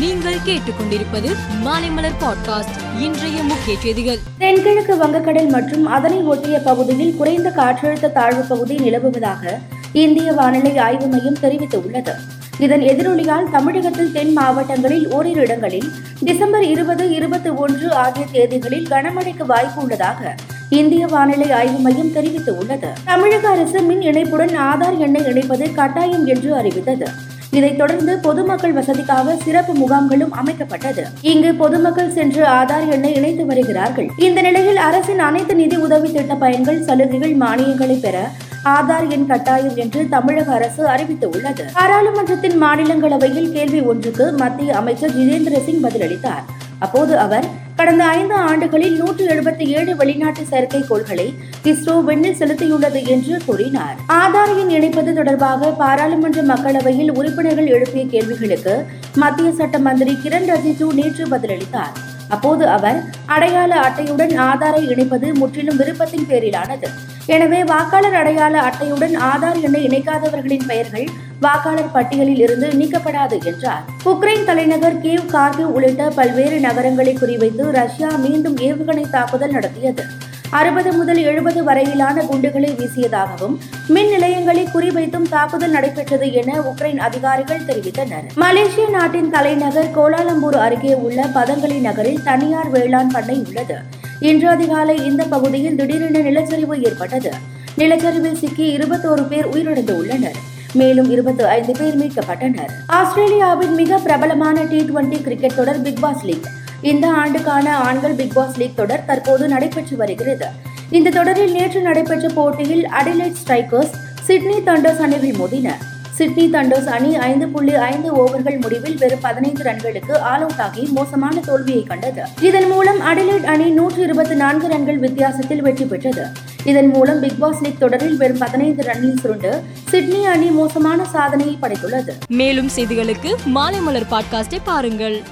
நீங்கள் கேட்டுக்கொண்டிருப்பது மாலைமலர் பாட்காஸ்ட் இன்றைய முக்கிய செய்திகள். தென்கிழக்கு வங்கக்கடல் மற்றும் அதனை ஒட்டிய பகுதியில் குறைந்த காற்றழுத்த தாழ்வு பகுதி நிலவுவதாக இந்திய வானிலை ஆய்வு மையம் தெரிவித்துள்ளது. இதன் எதிரொலியால் தமிழகத்தில் தென் மாவட்டங்களில் ஓரிரு இடங்களில் டிசம்பர் இருபது இருபத்தி ஒன்று ஆகிய தேதிகளில் கனமழைக்கு வாய்ப்பு உள்ளதாக இந்திய வானிலை ஆய்வு மையம் தெரிவித்துள்ளது. தமிழக அரசு மின் இணைப்புடன் ஆதார் எண்ணை இணைப்பது கட்டாயம் என்று அறிவித்தது. இதைத் தொடர்ந்து பொதுமக்கள் வசதிக்காக சிறப்பு முகாம்களும் அமைக்கப்பட்டது. இங்கு பொதுமக்கள் சென்று ஆதார் எண்ணை இணைத்து வருகிறார்கள். இந்த நிலையில் அரசின் அனைத்து நிதி உதவி திட்ட பயன்கள் சலுகைகள் மானியங்களை பெற ஆதார் எண் கட்டாயம் என்று தமிழக அரசு அறிவித்துள்ளது. பாராளுமன்றத்தின் மாநிலங்களவையில் கேள்வி ஒன்றுக்கு மத்திய அமைச்சர் ஜிதேந்திர சிங் பதிலளித்தார். அப்போது அவர் கடந்த ஐந்து ஆண்டுகளில் நூற்று எழுபத்தி ஏழு வெளிநாட்டு செயற்கைக்கோள்களை இஸ்ரோ விண்ணில் செலுத்தியுள்ளது என்று கூறினார். ஆதார் எண் இணைப்பது தொடர்பாக பாராளுமன்ற மக்களவையில் உறுப்பினர்கள் எழுப்பிய கேள்விகளுக்கு மத்திய சட்ட மந்திரி கிரண் ரிஜிஜு நேற்று பதிலளித்தார். அப்போது அவர் அடையாள அட்டையுடன் ஆதாரை இணைப்பது முற்றிலும் விருப்பத்தின் பேரிலானது. எனவே வாக்காளர் அடையாள அட்டையுடன் ஆதார் எண்ணை இணைக்காதவர்களின் பெயர்கள் வாக்காளர் பட்டியலில் இருந்து நீக்கப்படாது என்றார். உக்ரைன் தலைநகர் கீவ் கார்கிவ் உள்ளிட்ட பல்வேறு நகரங்களை குறிவைத்து ரஷ்யா மீண்டும் ஏவுகணை தாக்குதல் நடத்தியது. அறுபது முதல் எழுபது வரையிலான குண்டுகளை வீசியதாகவும் மின் நிலையங்களை குறிவைத்தும் தாக்குதல் நடைபெற்றது என உக்ரைன் அதிகாரிகள் தெரிவித்தனர். மலேசிய நாட்டின் தலைநகர் கோலாலம்பூர் அருகே உள்ள பதங்களி நகரில் தனியார் வேளாண் பண்ணை உள்ளது. இன்று அதிகாலை இந்த பகுதியில் திடீரென நிலச்சரிவு ஏற்பட்டது. நிலச்சரிவில் சிக்கி இருபத்தோரு பேர் உயிரிழந்து உள்ளனர் மேலும் இருபத்தி ஐந்து பேர் மீட்கப்பட்டனர். ஆஸ்திரேலியாவின் மிக பிரபலமான டி டுவெண்டி கிரிக்கெட் தொடர் பிக் பாஸ் லீக். இந்த ஆண்டுக்கான ஆண்கள் பிக் பாஸ் லீக் தொடர் தற்போது நடைபெற்று வருகிறது. இந்த தொடரில் நேற்று நடைபெற்ற போட்டியில் அடிலைட் ஸ்ட்ரைக்கர்ஸ் சிட்னி தண்டர்ஸ் அணிகள் மோதின. சிட்னி தண்டர்ஸ் அணி ஐந்து புள்ளி ஐந்து ஓவர்கள் முடிவில் வெறும் பதினைந்து ரன்களுக்கு ஆல் அவுட் ஆகி மோசமான தோல்வியை கண்டது. இதன் மூலம் அடிலைட் அணி நூற்று இருபத்தி நான்கு ரன்கள் வித்தியாசத்தில் வெற்றி பெற்றது. இதன் மூலம் பிக் பாஸ் லீக் தொடரில் வெறும் பதினைந்து ரன்னில் சுருண்டு சிட்னி அணி மோசமான சாதனையை படைத்துள்ளது. மேலும் செய்திகளுக்கு மாலை மலர் பாட்காஸ்டை பாருங்கள்.